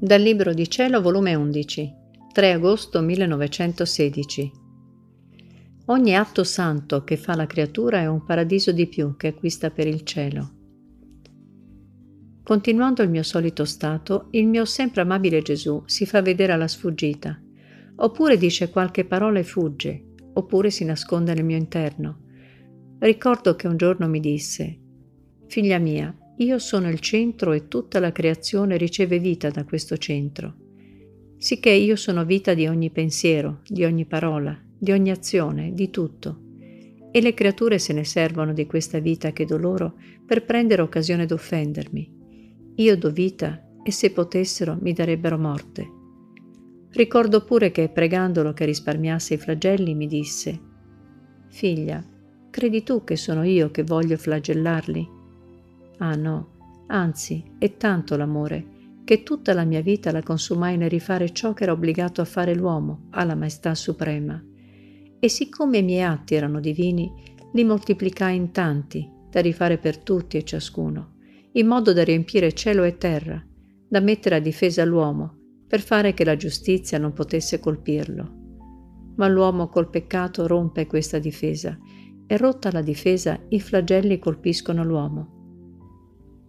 Dal Libro di Cielo, volume 11, 3 agosto 1916. Ogni atto santo che fa la creatura è un paradiso di più che acquista per il cielo. Continuando il mio solito stato, il mio sempre amabile Gesù si fa vedere alla sfuggita, oppure dice qualche parola e fugge, oppure si nasconde nel mio interno. Ricordo che un giorno mi disse, Figlia mia, io sono il centro e tutta la creazione riceve vita da questo centro. Sicché io sono vita di ogni pensiero, di ogni parola, di ogni azione, di tutto. E le creature se ne servono di questa vita che do loro per prendere occasione d'offendermi. Io do vita e se potessero mi darebbero morte. Ricordo pure che pregandolo che risparmiasse i flagelli mi disse Figlia, credi tu che sono io che voglio flagellarli? Ah no, anzi, è tanto l'amore che tutta la mia vita la consumai nel rifare ciò che era obbligato a fare l'uomo alla Maestà Suprema. E siccome i miei atti erano divini, li moltiplicai in tanti, da rifare per tutti e ciascuno, in modo da riempire cielo e terra, da mettere a difesa l'uomo, per fare che la giustizia non potesse colpirlo. Ma l'uomo col peccato rompe questa difesa, e rotta la difesa i flagelli colpiscono l'uomo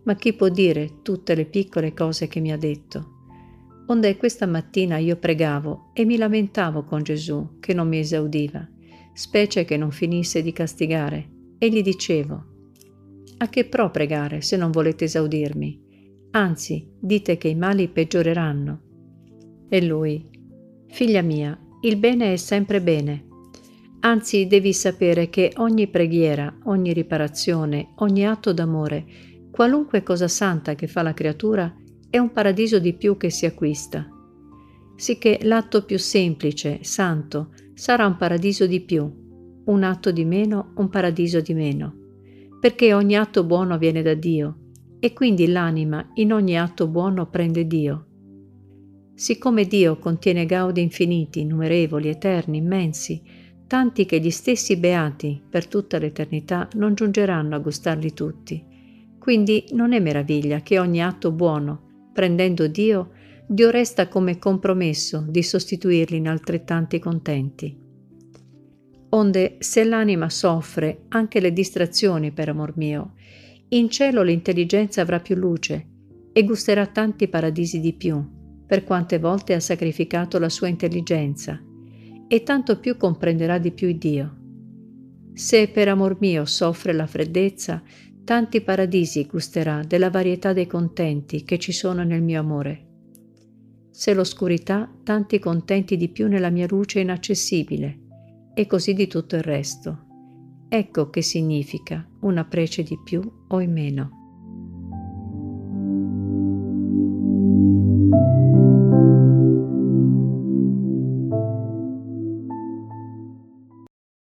ma chi può dire tutte le piccole cose che mi ha detto? Onde questa mattina io pregavo e mi lamentavo con Gesù che non mi esaudiva, specie che non finisse di castigare, e gli dicevo, a che pro pregare se non volete esaudirmi? Anzi, dite che i mali peggioreranno. E lui, figlia mia, il bene è sempre bene. Anzi, devi sapere che ogni preghiera, ogni riparazione, ogni atto d'amore qualunque cosa santa che fa la creatura è un paradiso di più che si acquista. Sicché l'atto più semplice, santo, sarà un paradiso di più, un atto di meno, un paradiso di meno, perché ogni atto buono viene da Dio e quindi l'anima in ogni atto buono prende Dio. Siccome Dio contiene gaudi infiniti, innumerevoli, eterni, immensi, tanti che gli stessi beati per tutta l'eternità non giungeranno a gustarli tutti. Quindi non è meraviglia che ogni atto buono, prendendo Dio, Dio resta come compromesso di sostituirli in altrettanti contenti. Onde se l'anima soffre anche le distrazioni per amor mio, in cielo l'intelligenza avrà più luce e gusterà tanti paradisi di più, per quante volte ha sacrificato la sua intelligenza, e tanto più comprenderà di più Dio. Se per amor mio soffre la freddezza, tanti paradisi gusterà della varietà dei contenti che ci sono nel mio amore. Se l'oscurità, tanti contenti di più nella mia luce inaccessibile, e così di tutto il resto. Ecco che significa una prece di più o in meno.